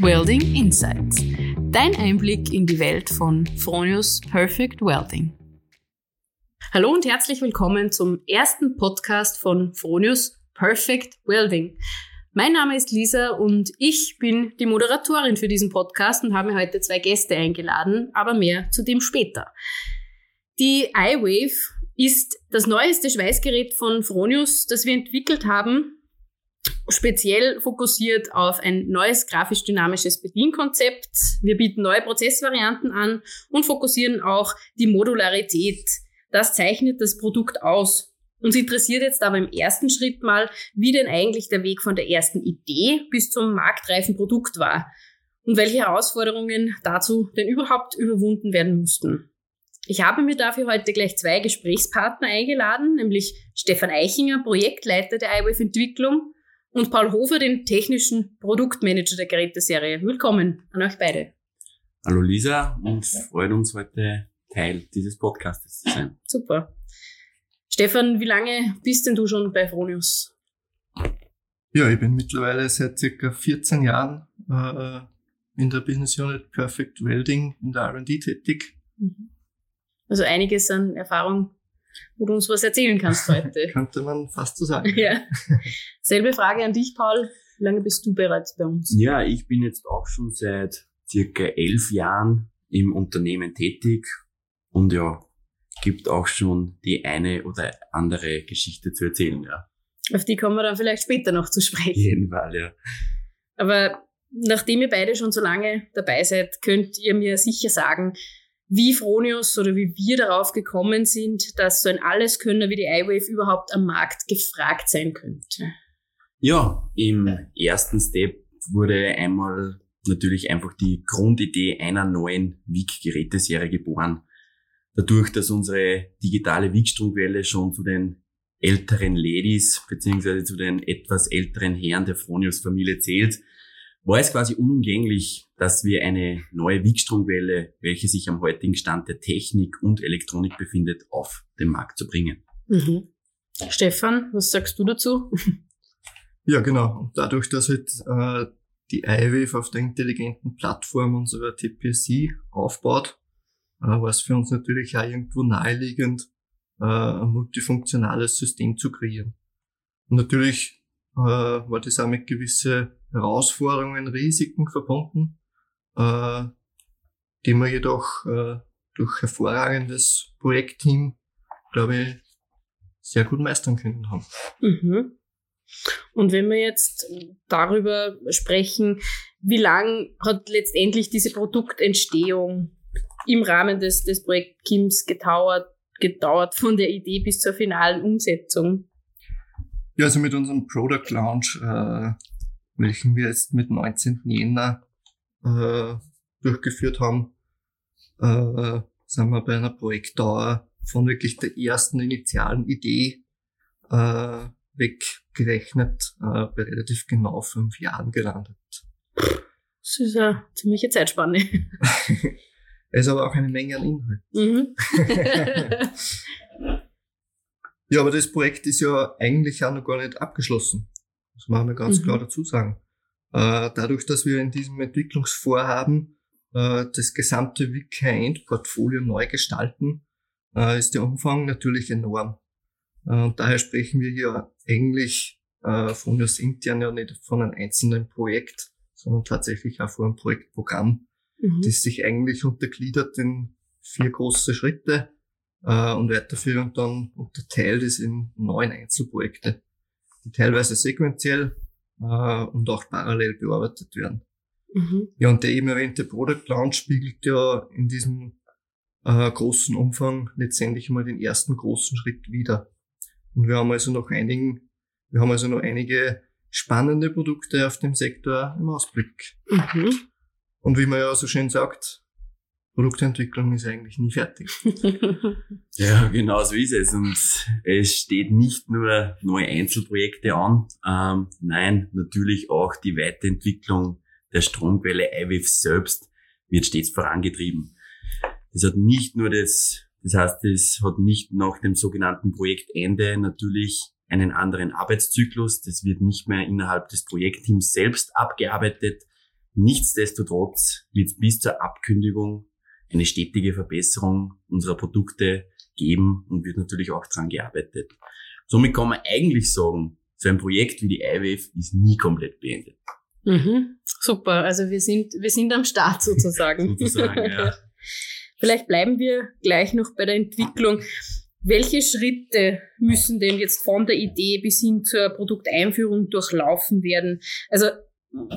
Welding Insights. Dein Einblick in die Welt von Fronius Perfect Welding. Hallo und herzlich willkommen zum ersten Podcast von Fronius Perfect Welding. Mein Name ist Lisa und ich bin die Moderatorin für diesen Podcast und habe mir heute zwei Gäste eingeladen, aber mehr zu dem später. Die iWave ist das neueste Schweißgerät von Fronius, das wir entwickelt haben speziell fokussiert auf ein neues grafisch-dynamisches Bedienkonzept. Wir bieten neue Prozessvarianten an und fokussieren auch die Modularität. Das zeichnet das Produkt aus. Uns interessiert jetzt aber im ersten Schritt mal, wie denn eigentlich der Weg von der ersten Idee bis zum marktreifen Produkt war und welche Herausforderungen dazu denn überhaupt überwunden werden mussten. Ich habe mir dafür heute gleich zwei Gesprächspartner eingeladen, nämlich Stefan Eichinger, Projektleiter der iWave-Entwicklung und Paul Hofer, den technischen Produktmanager der Geräteserie. Willkommen an euch beide. Hallo Lisa und freut uns heute Teil dieses Podcastes zu sein. Super. Stefan, wie lange bist denn du schon bei Fronius? Ja, ich bin mittlerweile seit circa 14 Jahren äh, in der Business Unit Perfect Welding in der R&D tätig. Mhm. Also einiges an Erfahrung wo du uns was erzählen kannst heute. Könnte man fast so sagen. Ja. Selbe Frage an dich, Paul. Wie lange bist du bereits bei uns? Ja, ich bin jetzt auch schon seit circa elf Jahren im Unternehmen tätig und ja, gibt auch schon die eine oder andere Geschichte zu erzählen, ja. Auf die kommen wir dann vielleicht später noch zu sprechen. Auf jeden Fall, ja. Aber nachdem ihr beide schon so lange dabei seid, könnt ihr mir sicher sagen, wie Fronius oder wie wir darauf gekommen sind, dass so ein Alleskönner wie die iWave überhaupt am Markt gefragt sein könnte. Ja, im ersten Step wurde einmal natürlich einfach die Grundidee einer neuen WIG-Geräteserie geboren. Dadurch, dass unsere digitale WIG-Stromquelle schon zu den älteren Ladies beziehungsweise zu den etwas älteren Herren der Fronius-Familie zählt, war es quasi unumgänglich, dass wir eine neue Wegstromquelle, welche sich am heutigen Stand der Technik und Elektronik befindet, auf den Markt zu bringen. Mhm. Stefan, was sagst du dazu? Ja, genau. Und dadurch, dass halt äh, die iWave auf der intelligenten Plattform unserer TPC aufbaut, äh, war es für uns natürlich auch irgendwo naheliegend, äh, ein multifunktionales System zu kreieren. Und natürlich äh, war das auch mit gewisse Herausforderungen, Risiken verbunden, äh, die wir jedoch äh, durch hervorragendes Projektteam, glaube ich, sehr gut meistern können haben. Mhm. Und wenn wir jetzt darüber sprechen, wie lang hat letztendlich diese Produktentstehung im Rahmen des, des Projektteams gedauert, gedauert von der Idee bis zur finalen Umsetzung? Ja, also mit unserem Product Launch äh, welchen wir jetzt mit 19. Jänner äh, durchgeführt haben, äh, sind wir bei einer Projektdauer von wirklich der ersten initialen Idee äh, weggerechnet äh, bei relativ genau fünf Jahren gelandet. Das ist eine ziemliche Zeitspanne. es ist aber auch eine Menge an Inhalt. Mhm. ja, aber das Projekt ist ja eigentlich auch noch gar nicht abgeschlossen. Das machen wir ganz mhm. klar dazu sagen. Äh, dadurch, dass wir in diesem Entwicklungsvorhaben äh, das gesamte WIC-End-Portfolio neu gestalten, äh, ist der Umfang natürlich enorm. Und daher sprechen wir hier eigentlich von uns intern ja nicht von einem einzelnen Projekt, sondern tatsächlich auch von einem Projektprogramm, mhm. das sich eigentlich untergliedert in vier große Schritte äh, und weiterführend dann unterteilt ist in neun Einzelprojekte die teilweise sequenziell äh, und auch parallel bearbeitet werden. Mhm. Ja, und der eben erwähnte Product Launch spiegelt ja in diesem äh, großen Umfang letztendlich mal den ersten großen Schritt wieder. Und wir haben also noch einigen, wir haben also noch einige spannende Produkte auf dem Sektor im Ausblick. Mhm. Und wie man ja so schön sagt, Produktentwicklung ist eigentlich nie fertig. ja, genau so ist es. Und es steht nicht nur neue Einzelprojekte an, ähm, nein, natürlich auch die Weiterentwicklung der Stromquelle iWave selbst wird stets vorangetrieben. Das hat nicht nur das, das heißt, es hat nicht nach dem sogenannten Projektende natürlich einen anderen Arbeitszyklus. Das wird nicht mehr innerhalb des Projektteams selbst abgearbeitet, Nichtsdestotrotz wird es bis zur Abkündigung eine stetige Verbesserung unserer Produkte geben und wird natürlich auch dran gearbeitet. Somit kann man eigentlich sagen, so ein Projekt wie die IWF ist nie komplett beendet. Mhm. Super, also wir sind, wir sind am Start sozusagen. sozusagen, ja. Vielleicht bleiben wir gleich noch bei der Entwicklung. Welche Schritte müssen denn jetzt von der Idee bis hin zur Produkteinführung durchlaufen werden? Also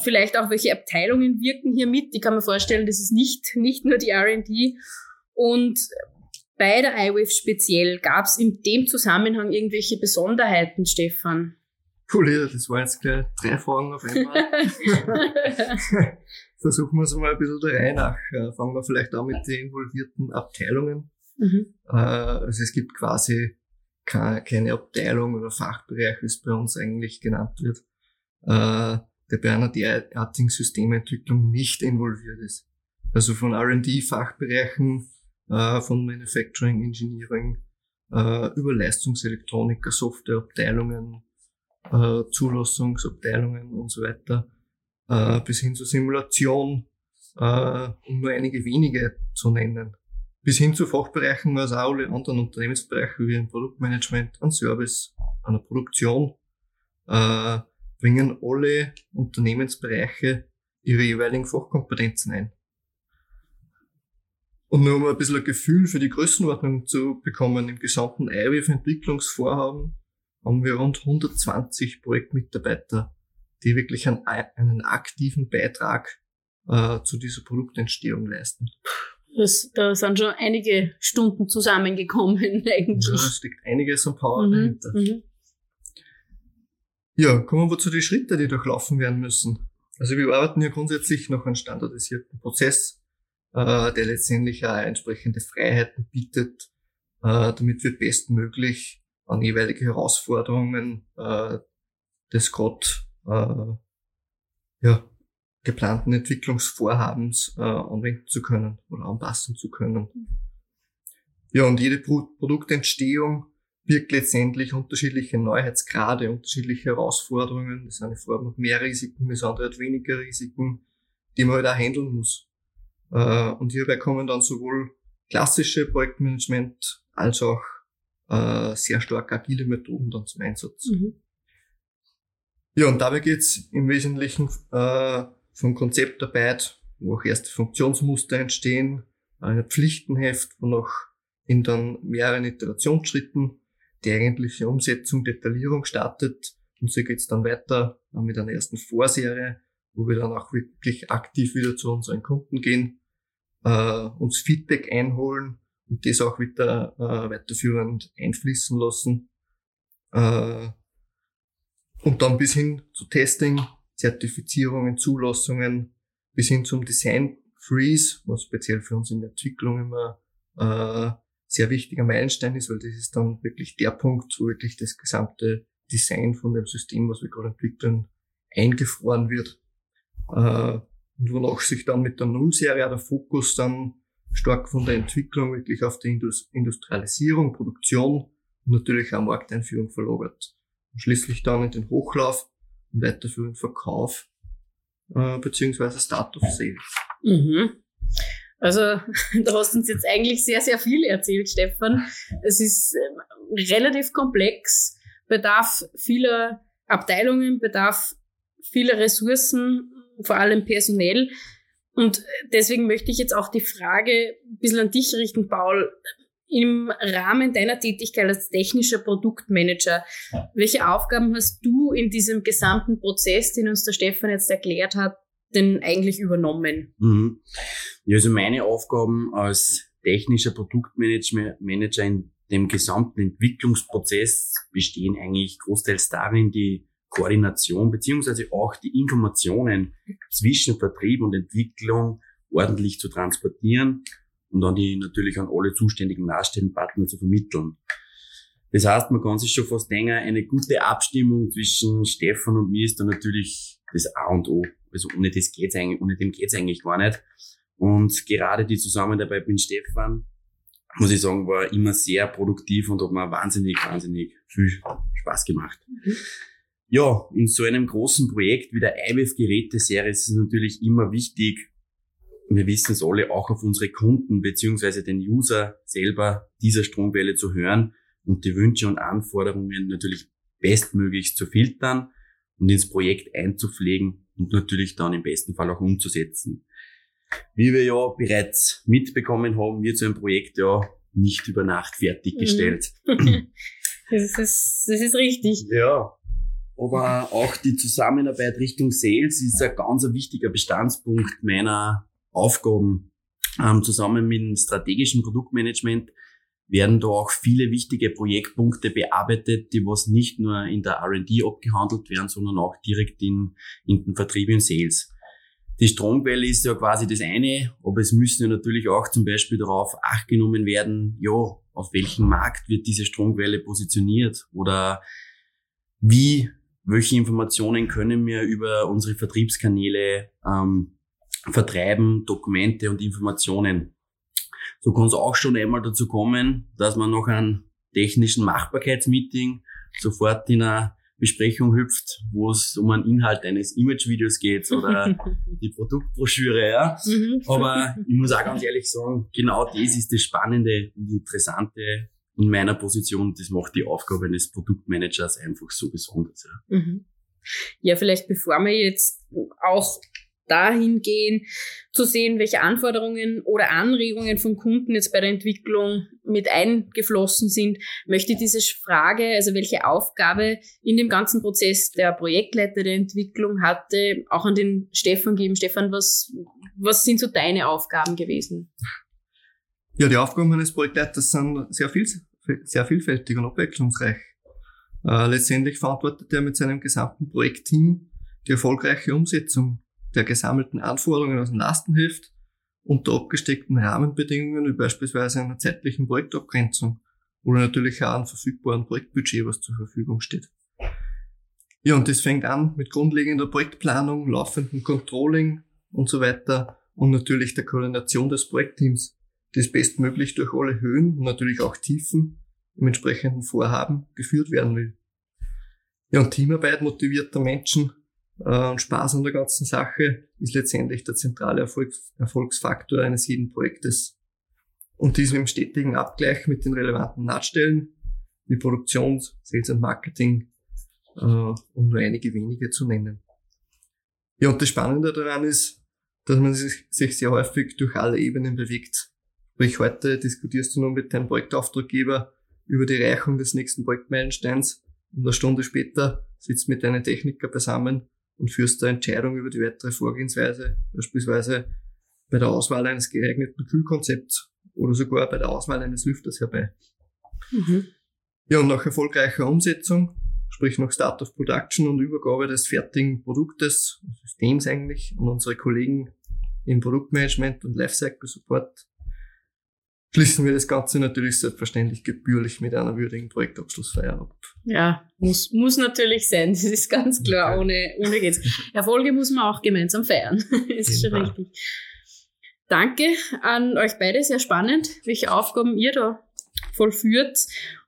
vielleicht auch welche Abteilungen wirken hier mit? Ich kann mir vorstellen, das ist nicht, nicht nur die R&D. Und bei der iWave speziell gab es in dem Zusammenhang irgendwelche Besonderheiten, Stefan? Cool, das waren jetzt gleich drei Fragen auf einmal. Versuchen wir es mal ein bisschen der Reihe nach. Äh, fangen wir vielleicht auch mit den involvierten Abteilungen. Mhm. Äh, also es gibt quasi keine Abteilung oder Fachbereich, wie es bei uns eigentlich genannt wird, äh, der bei einer derartigen Systementwicklung nicht involviert ist. Also von R&D-Fachbereichen, von Manufacturing Engineering, über Leistungselektroniker, Softwareabteilungen, äh, Zulassungsabteilungen und so weiter, äh, bis hin zur Simulation, äh, um nur einige wenige zu nennen. Bis hin zu Fachbereichen, also auch alle anderen Unternehmensbereiche wie ein Produktmanagement, ein Service, eine Produktion, äh, bringen alle Unternehmensbereiche ihre jeweiligen Fachkompetenzen ein. Und nur um ein bisschen ein Gefühl für die Größenordnung zu bekommen, im gesamten IWF-Entwicklungsvorhaben haben wir rund 120 Projektmitarbeiter, die wirklich einen, einen aktiven Beitrag äh, zu dieser Produktentstehung leisten. Das, da sind schon einige Stunden zusammengekommen eigentlich. Ja, da steckt einiges an Power mhm, dahinter. Mhm. Ja, kommen wir zu den Schritten, die durchlaufen werden müssen. Also wir arbeiten hier grundsätzlich noch einen standardisierten Prozess, äh, der letztendlich auch entsprechende Freiheiten bietet, äh, damit wir bestmöglich an jeweilige Herausforderungen äh, des gerade äh, ja, geplanten Entwicklungsvorhabens äh, anwenden zu können oder anpassen zu können. Ja, und jede Pro Produktentstehung birgt letztendlich unterschiedliche Neuheitsgrade, unterschiedliche Herausforderungen. Das eine Form hat mehr Risiken, das andere hat weniger Risiken, die man halt auch handeln muss. Äh, und hierbei kommen dann sowohl klassische Projektmanagement als auch äh, sehr stark agile Methoden dann zum Einsatz. Mhm. Ja, und dabei geht's im Wesentlichen äh, vom Konzeptarbeit, wo auch erste Funktionsmuster entstehen, ein Pflichtenheft, wo noch in dann mehreren Iterationsschritten die eigentliche Umsetzung, Detaillierung startet. Und so geht's dann weiter mit einer ersten Vorserie, wo wir dann auch wirklich aktiv wieder zu unseren Kunden gehen, äh, uns Feedback einholen und das auch wieder äh, weiterführend einfließen lassen. Äh, und dann bis hin zu Testing, Zertifizierungen, Zulassungen, bis hin zum Design Freeze, was speziell für uns in der Entwicklung immer äh, sehr wichtiger Meilenstein ist, weil das ist dann wirklich der Punkt, wo wirklich das gesamte Design von dem System, was wir gerade entwickeln, eingefroren wird. Äh, und wonach sich dann mit der Nullserie der Fokus dann stark von der Entwicklung wirklich auf die Industrialisierung, Produktion und natürlich auch Markteinführung verlagert. Und schließlich dann in den Hochlauf und weiterführenden Verkauf äh, beziehungsweise Start of Sales. Mhm. Also da hast du uns jetzt eigentlich sehr, sehr viel erzählt, Stefan. Es ist äh, relativ komplex, bedarf vieler Abteilungen, bedarf vieler Ressourcen, vor allem personell. Und deswegen möchte ich jetzt auch die Frage ein bisschen an dich richten, Paul. Im Rahmen deiner Tätigkeit als technischer Produktmanager, welche Aufgaben hast du in diesem gesamten Prozess, den uns der Stefan jetzt erklärt hat, denn eigentlich übernommen? Mhm. Ja, also meine Aufgaben als technischer Produktmanager in dem gesamten Entwicklungsprozess bestehen eigentlich großteils darin, die Koordination beziehungsweise auch die Informationen zwischen Vertrieb und Entwicklung ordentlich zu transportieren und dann die natürlich an alle zuständigen Nachstellenpartner zu vermitteln. Das heißt, man kann sich schon fast denken, eine gute Abstimmung zwischen Stefan und mir ist dann natürlich das A und O. Also ohne das geht's eigentlich, ohne dem geht's eigentlich gar nicht. Und gerade die Zusammenarbeit mit Stefan, muss ich sagen, war immer sehr produktiv und hat mir wahnsinnig, wahnsinnig viel Spaß gemacht. Mhm. Ja, in so einem großen Projekt wie der IWF-Geräteserie ist es natürlich immer wichtig, wir wissen es alle, auch auf unsere Kunden beziehungsweise den User selber dieser Stromwelle zu hören und die Wünsche und Anforderungen natürlich bestmöglich zu filtern und ins Projekt einzupflegen und natürlich dann im besten Fall auch umzusetzen. Wie wir ja bereits mitbekommen haben, wird so ein Projekt ja nicht über Nacht fertiggestellt. das, ist, das ist richtig. Ja. Aber auch die Zusammenarbeit Richtung Sales ist ein ganz wichtiger Bestandspunkt meiner Aufgaben. Ähm, zusammen mit dem strategischen Produktmanagement werden da auch viele wichtige Projektpunkte bearbeitet, die was nicht nur in der R&D abgehandelt werden, sondern auch direkt in, in den Vertrieb und Sales. Die Stromquelle ist ja quasi das eine, aber es müssen ja natürlich auch zum Beispiel darauf acht genommen werden, ja, auf welchem Markt wird diese Stromquelle positioniert oder wie, welche Informationen können wir über unsere Vertriebskanäle ähm, vertreiben, Dokumente und Informationen. So kann es auch schon einmal dazu kommen, dass man nach einem technischen Machbarkeitsmeeting sofort in eine Besprechung hüpft, wo es um einen Inhalt eines Imagevideos geht oder die Produktbroschüre, ja. Mhm. Aber ich muss auch ganz ehrlich sagen, genau das ist das Spannende und Interessante in meiner Position. Das macht die Aufgabe eines Produktmanagers einfach so besonders. Ja, mhm. ja vielleicht bevor wir jetzt auch dahin gehen, zu sehen, welche Anforderungen oder Anregungen von Kunden jetzt bei der Entwicklung mit eingeflossen sind, möchte diese Frage, also welche Aufgabe in dem ganzen Prozess der Projektleiter der Entwicklung hatte, auch an den Stefan geben. Stefan, was, was sind so deine Aufgaben gewesen? Ja, die Aufgaben eines Projektleiters sind sehr, viel, sehr vielfältig und abwechslungsreich. Äh, letztendlich verantwortet er mit seinem gesamten Projektteam die erfolgreiche Umsetzung der gesammelten Anforderungen aus dem Lastenheft und der abgesteckten Rahmenbedingungen, wie beispielsweise einer zeitlichen Projektabgrenzung oder natürlich auch einem verfügbaren Projektbudget, was zur Verfügung steht. Ja, und das fängt an mit grundlegender Projektplanung, laufendem Controlling und so weiter und natürlich der Koordination des Projektteams, das bestmöglich durch alle Höhen und natürlich auch Tiefen im entsprechenden Vorhaben geführt werden will. Ja, und Teamarbeit motivierter Menschen und Spaß an der ganzen Sache ist letztendlich der zentrale Erfolgs Erfolgsfaktor eines jeden Projektes. Und dies im stetigen Abgleich mit den relevanten Nahtstellen wie Produktions-, Sales und Marketing, äh, um nur einige wenige zu nennen. Ja, und das Spannende daran ist, dass man sich, sich sehr häufig durch alle Ebenen bewegt. Sprich, heute diskutierst du nur mit deinem Projektauftraggeber über die Erreichung des nächsten Projektmeilensteins und eine Stunde später sitzt mit deinen Techniker beisammen und führst da Entscheidung über die weitere Vorgehensweise, beispielsweise bei der Auswahl eines geeigneten Kühlkonzepts oder sogar bei der Auswahl eines Lüfters herbei. Mhm. Ja, und nach erfolgreicher Umsetzung, sprich nach Start of Production und Übergabe des fertigen Produktes, Systems eigentlich, an unsere Kollegen im Produktmanagement und Lifecycle Support, schließen wir das Ganze natürlich selbstverständlich gebührlich mit einer würdigen Projektabschlussfeier ab. Ja, muss, muss natürlich sein. Das ist ganz klar. Ohne, ohne geht's. Erfolge muss man auch gemeinsam feiern. das ist schon richtig. Danke an euch beide. Sehr spannend, welche Aufgaben ihr da vollführt.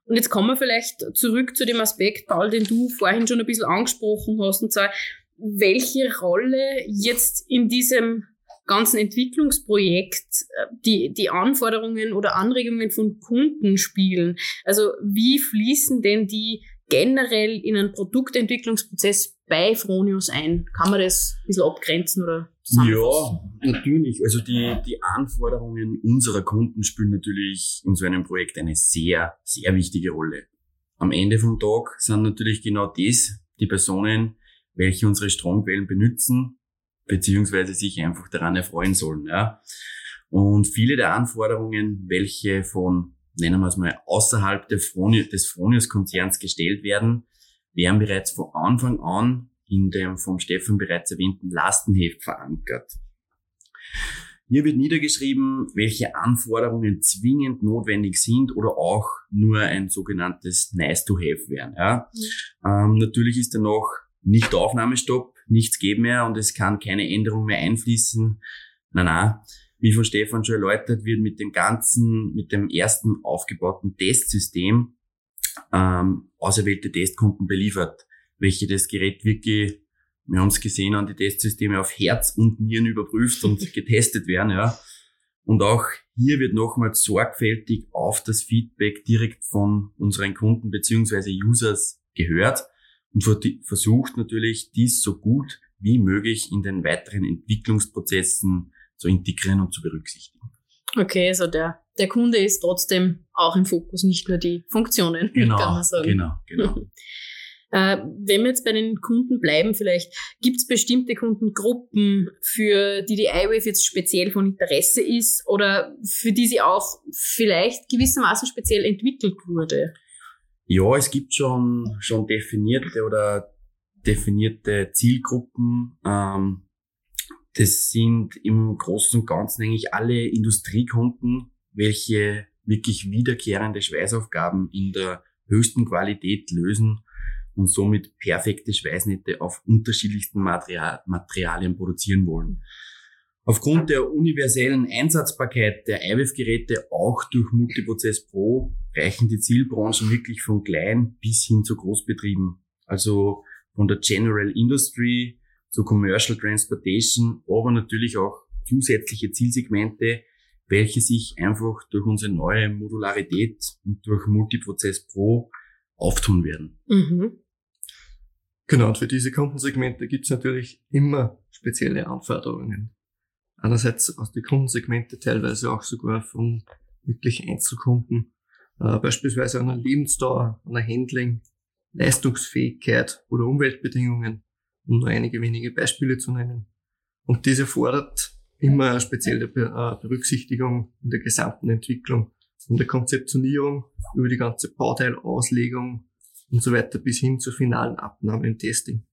Und jetzt kommen wir vielleicht zurück zu dem Aspekt, Paul, den du vorhin schon ein bisschen angesprochen hast, und zwar, welche Rolle jetzt in diesem ganzen Entwicklungsprojekt äh, die, die Anforderungen oder Anregungen von Kunden spielen. Also wie fließen denn die generell in einen Produktentwicklungsprozess bei Fronius ein? Kann man das ein bisschen abgrenzen oder Ja, natürlich. Also die, die Anforderungen unserer Kunden spielen natürlich in so einem Projekt eine sehr, sehr wichtige Rolle. Am Ende vom Tag sind natürlich genau das die Personen, welche unsere Stromquellen benutzen, beziehungsweise sich einfach daran erfreuen sollen. Ja. Und viele der Anforderungen, welche von, nennen wir es mal, außerhalb des Fronius-Konzerns gestellt werden, werden bereits von Anfang an in dem vom Stefan bereits erwähnten Lastenheft verankert. Hier wird niedergeschrieben, welche Anforderungen zwingend notwendig sind oder auch nur ein sogenanntes Nice to Have wären. Ja. Mhm. Ähm, natürlich ist da noch nicht Aufnahmestopp nichts geben mehr und es kann keine Änderung mehr einfließen. Na na, wie von Stefan schon erläutert wird, mit dem ganzen, mit dem ersten aufgebauten Testsystem ähm, auserwählte Testkunden beliefert, welche das Gerät wirklich, wir haben es gesehen, an die Testsysteme auf Herz und Nieren überprüft und getestet werden, ja. Und auch hier wird nochmals sorgfältig auf das Feedback direkt von unseren Kunden beziehungsweise Users gehört und versucht natürlich, dies so gut wie möglich in den weiteren Entwicklungsprozessen zu integrieren und zu berücksichtigen. Okay, also der, der Kunde ist trotzdem auch im Fokus, nicht nur die Funktionen, genau, kann man sagen. Genau, genau. Äh, wenn wir jetzt bei den Kunden bleiben, vielleicht gibt es bestimmte Kundengruppen, für die die iWave jetzt speziell von Interesse ist oder für die sie auch vielleicht gewissermaßen speziell entwickelt wurde? Ja, es gibt schon, schon definierte oder definierte Zielgruppen. Ähm, das sind im Großen und Ganzen eigentlich alle Industriekunden, welche wirklich wiederkehrende Schweißaufgaben in der höchsten Qualität lösen und somit perfekte Schweißnähte auf unterschiedlichsten Material Materialien produzieren wollen. Aufgrund der universellen Einsatzbarkeit der IWF-Geräte auch durch Multiprozess Pro reichen die Zielbranchen wirklich von klein bis hin zu Großbetrieben. Also von der General Industry zu Commercial Transportation, aber natürlich auch zusätzliche Zielsegmente, welche sich einfach durch unsere neue Modularität und durch Multiprozess Pro auftun werden. Mhm. Genau, und für diese Kundensegmente gibt es natürlich immer spezielle Anforderungen. Einerseits aus den Kundensegmente, teilweise auch sogar von wirklich Einzelkunden, äh, beispielsweise einer Lebensdauer, einer Handling, Leistungsfähigkeit oder Umweltbedingungen, um nur einige wenige Beispiele zu nennen. Und diese fordert immer spezielle äh, Berücksichtigung in der gesamten Entwicklung, von der Konzeptionierung über die ganze Bauteilauslegung und so weiter bis hin zur finalen Abnahme im Testing.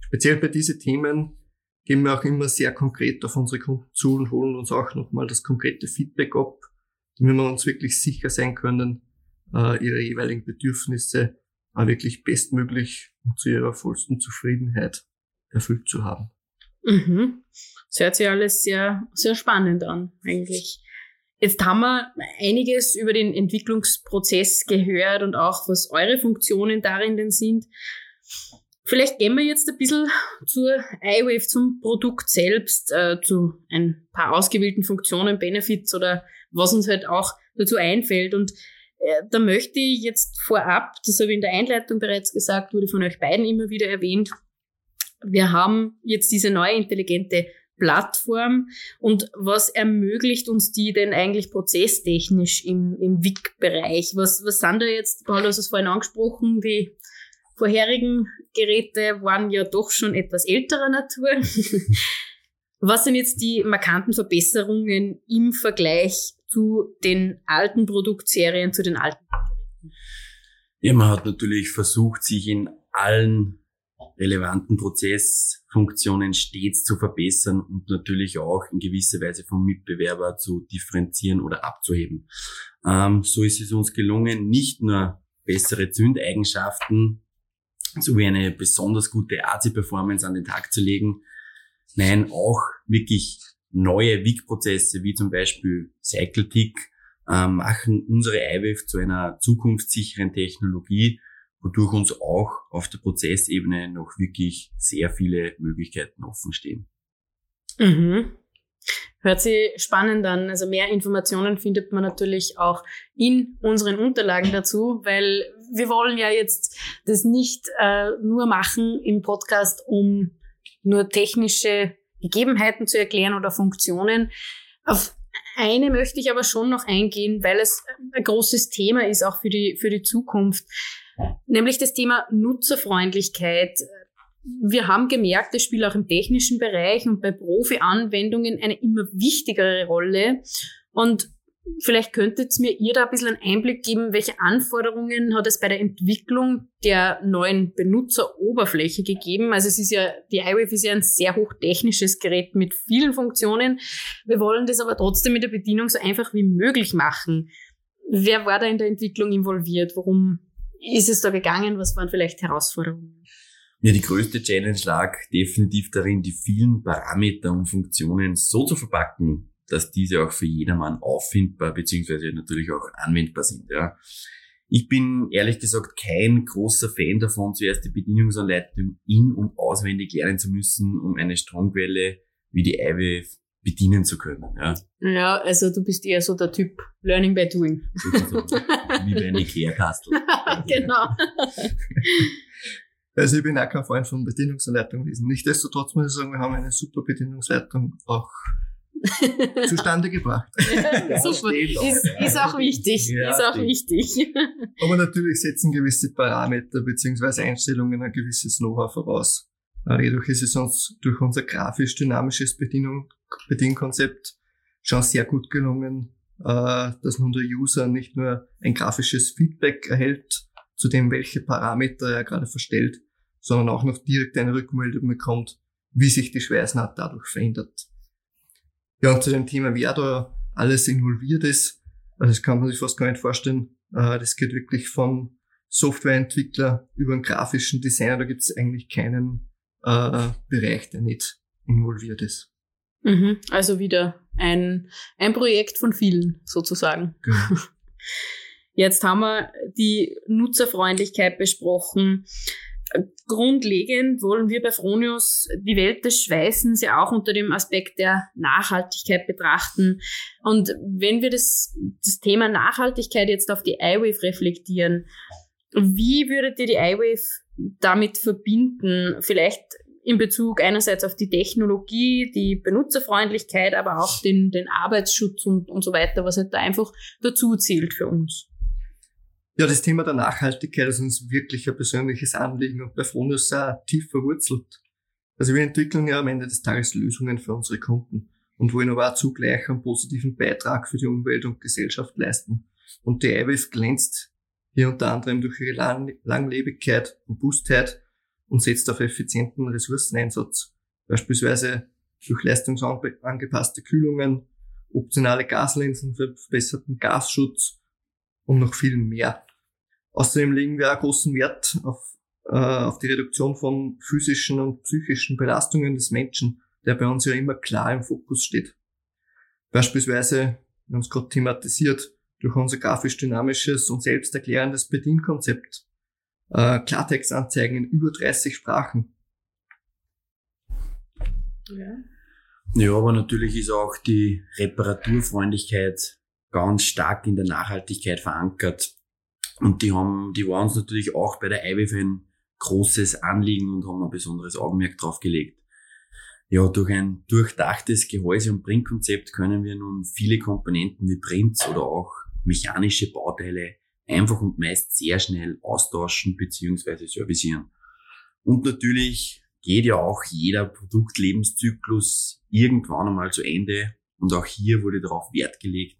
Speziell bei diesen Themen gehen wir auch immer sehr konkret auf unsere Kunden zu und holen uns auch nochmal das konkrete Feedback ab, damit wir uns wirklich sicher sein können, äh, ihre jeweiligen Bedürfnisse auch wirklich bestmöglich und zu ihrer vollsten Zufriedenheit erfüllt zu haben. Mhm. Das hört sich alles sehr, sehr spannend an, eigentlich. Jetzt haben wir einiges über den Entwicklungsprozess gehört und auch was eure Funktionen darin denn sind. Vielleicht gehen wir jetzt ein bisschen zur iWave, zum Produkt selbst, äh, zu ein paar ausgewählten Funktionen, Benefits oder was uns halt auch dazu einfällt. Und äh, da möchte ich jetzt vorab, das habe ich in der Einleitung bereits gesagt, wurde von euch beiden immer wieder erwähnt, wir haben jetzt diese neue intelligente Plattform und was ermöglicht uns die denn eigentlich prozesstechnisch im, im WIC-Bereich? Was, was sind da jetzt, Paul, hast es vorhin angesprochen, die vorherigen Geräte waren ja doch schon etwas älterer Natur. was sind jetzt die markanten Verbesserungen im Vergleich zu den alten Produktserien, zu den alten Geräten? Ja, man hat natürlich versucht, sich in allen relevanten Prozessfunktionen stets zu verbessern und natürlich auch in gewisser Weise vom Mitbewerber zu differenzieren oder abzuheben. Ähm, so ist es uns gelungen, nicht nur bessere Zündeigenschaften sowie eine besonders gute AC-Performance an den Tag zu legen, nein, auch wirklich neue WIG-Prozesse wie zum Beispiel CycleTick äh, machen unsere iWave zu einer zukunftssicheren Technologie, wodurch uns auch auf der Prozessebene noch wirklich sehr viele Möglichkeiten offen stehen. Mhm. Hört sich spannend an. Also mehr Informationen findet man natürlich auch in unseren Unterlagen dazu, weil wir wollen ja jetzt das nicht äh, nur machen im Podcast, um nur technische Gegebenheiten zu erklären oder Funktionen. Auf eine möchte ich aber schon noch eingehen, weil es ein großes Thema ist, auch für die, für die Zukunft. Nämlich das Thema Nutzerfreundlichkeit. Wir haben gemerkt, das spielt auch im technischen Bereich und bei Profi-Anwendungen eine immer wichtigere Rolle. Und vielleicht könntet mir ihr da ein bisschen einen Einblick geben, welche Anforderungen hat es bei der Entwicklung der neuen Benutzeroberfläche gegeben? Also es ist ja, die iWave ist ja ein sehr hochtechnisches Gerät mit vielen Funktionen. Wir wollen das aber trotzdem mit der Bedienung so einfach wie möglich machen. Wer war da in der Entwicklung involviert? Worum ist es da gegangen? Was waren vielleicht Herausforderungen? Ja, die größte Challenge lag definitiv darin, die vielen Parameter und Funktionen so zu verpacken, dass diese auch für jedermann auffindbar beziehungsweise natürlich auch anwendbar sind. Ja. Ich bin ehrlich gesagt kein großer Fan davon, zuerst die Bedienungsanleitung in- und auswendig lernen zu müssen, um eine Stromquelle wie die IWF bedienen zu können. Ja, Ja, also du bist eher so der Typ Learning by Doing. sozusagen wie bei einem Ikea-Kastel. genau. Also ich bin auch kein Freund von Bedienungsanleitung gewesen. Nichtsdestotrotz muss ich sagen, wir haben eine super Bedienungsleitung auch zustande gebracht. Super. Ist, ist auch wichtig. Ja, ist auch wichtig. Aber natürlich setzen gewisse Parameter beziehungsweise Einstellungen ein gewisses Know-how voraus. Äh, Jedoch ist es uns durch unser grafisch-dynamisches Bedienung, Bedienkonzept schon sehr gut gelungen, äh, dass nun der User nicht nur ein grafisches Feedback erhält, zu dem welche Parameter er gerade verstellt, sondern auch noch direkt eine Rückmeldung bekommt, wie sich die Schweißnaht dadurch verändert. Ja, und zu dem Thema, wer da alles involviert ist, also das kann man sich fast gar nicht vorstellen. Äh, Das geht wirklich vom Softwareentwickler über den grafischen Designer, da gibt es eigentlich keinen äh, Bereich, der nicht involviert ist. Mhm. Also wieder ein, ein Projekt von vielen sozusagen. Genau. Jetzt haben wir die Nutzerfreundlichkeit besprochen. Grundlegend wollen wir bei Fronius die Welt des Schweißens ja auch unter dem Aspekt der Nachhaltigkeit betrachten. Und wenn wir das, das Thema Nachhaltigkeit jetzt auf die iWave reflektieren, wie würdet ihr die iWave damit verbinden? Vielleicht in Bezug einerseits auf die Technologie, die Benutzerfreundlichkeit, aber auch den, den Arbeitsschutz und, und so weiter, was halt da einfach dazu zählt für uns. Ja, das Thema der Nachhaltigkeit ist uns wirklich ein persönliches Anliegen und bei Fronius sehr tief verwurzelt. Also wir entwickeln ja am Ende des Tages Lösungen für unsere Kunden und wollen aber auch zugleich einen positiven Beitrag für die Umwelt und Gesellschaft leisten. Und die IWF glänzt hier unter anderem durch ihre Lang Langlebigkeit, Robustheit und setzt auf effizienten Ressourceneinsatz, beispielsweise durch leistungsangepasste Kühlungen, optionale Gaslinsen für verbesserten Gasschutz und noch viel mehr. Außerdem legen wir auch großen Wert auf, äh, auf die Reduktion von physischen und psychischen Belastungen des Menschen, der bei uns ja immer klar im Fokus steht. Beispielsweise, wir haben es gerade thematisiert, durch unser grafisch-dynamisches und selbsterklärendes Bedienkonzept. Äh, Klartextanzeigen in über 30 Sprachen. Ja. Ja, aber natürlich ist auch die Reparaturfreundlichkeit ganz stark in der Nachhaltigkeit verankert. Und die haben, die waren uns natürlich auch bei der IWF ein großes Anliegen und haben ein besonderes Augenmerk drauf gelegt. Ja, durch ein durchdachtes Gehäuse- und Printkonzept können wir nun viele Komponenten wie Prints oder auch mechanische Bauteile einfach und meist sehr schnell austauschen bzw. servicieren. Und natürlich geht ja auch jeder Produktlebenszyklus irgendwann einmal zu Ende. Und auch hier wurde darauf Wert gelegt,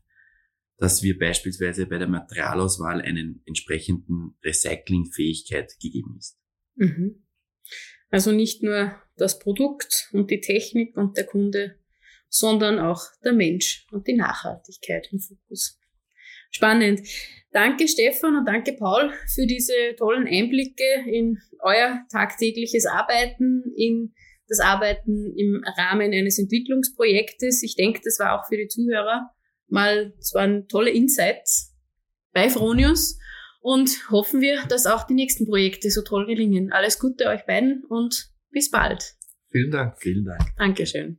dass wir beispielsweise bei der Materialauswahl einen entsprechenden Recyclingfähigkeit gegeben ist. Mhm. Also nicht nur das Produkt und die Technik und der Kunde, sondern auch der Mensch und die Nachhaltigkeit im Fokus. Spannend. Danke Stefan und danke Paul für diese tollen Einblicke in euer tagtägliches Arbeiten, in das Arbeiten im Rahmen eines Entwicklungsprojektes. Ich denke, das war auch für die Zuhörer mal, es waren tolle Insights bei Fronius und hoffen wir, dass auch die nächsten Projekte so toll gelingen. Alles Gute euch beiden und bis bald. Vielen Dank. Vielen Dank. Dankeschön.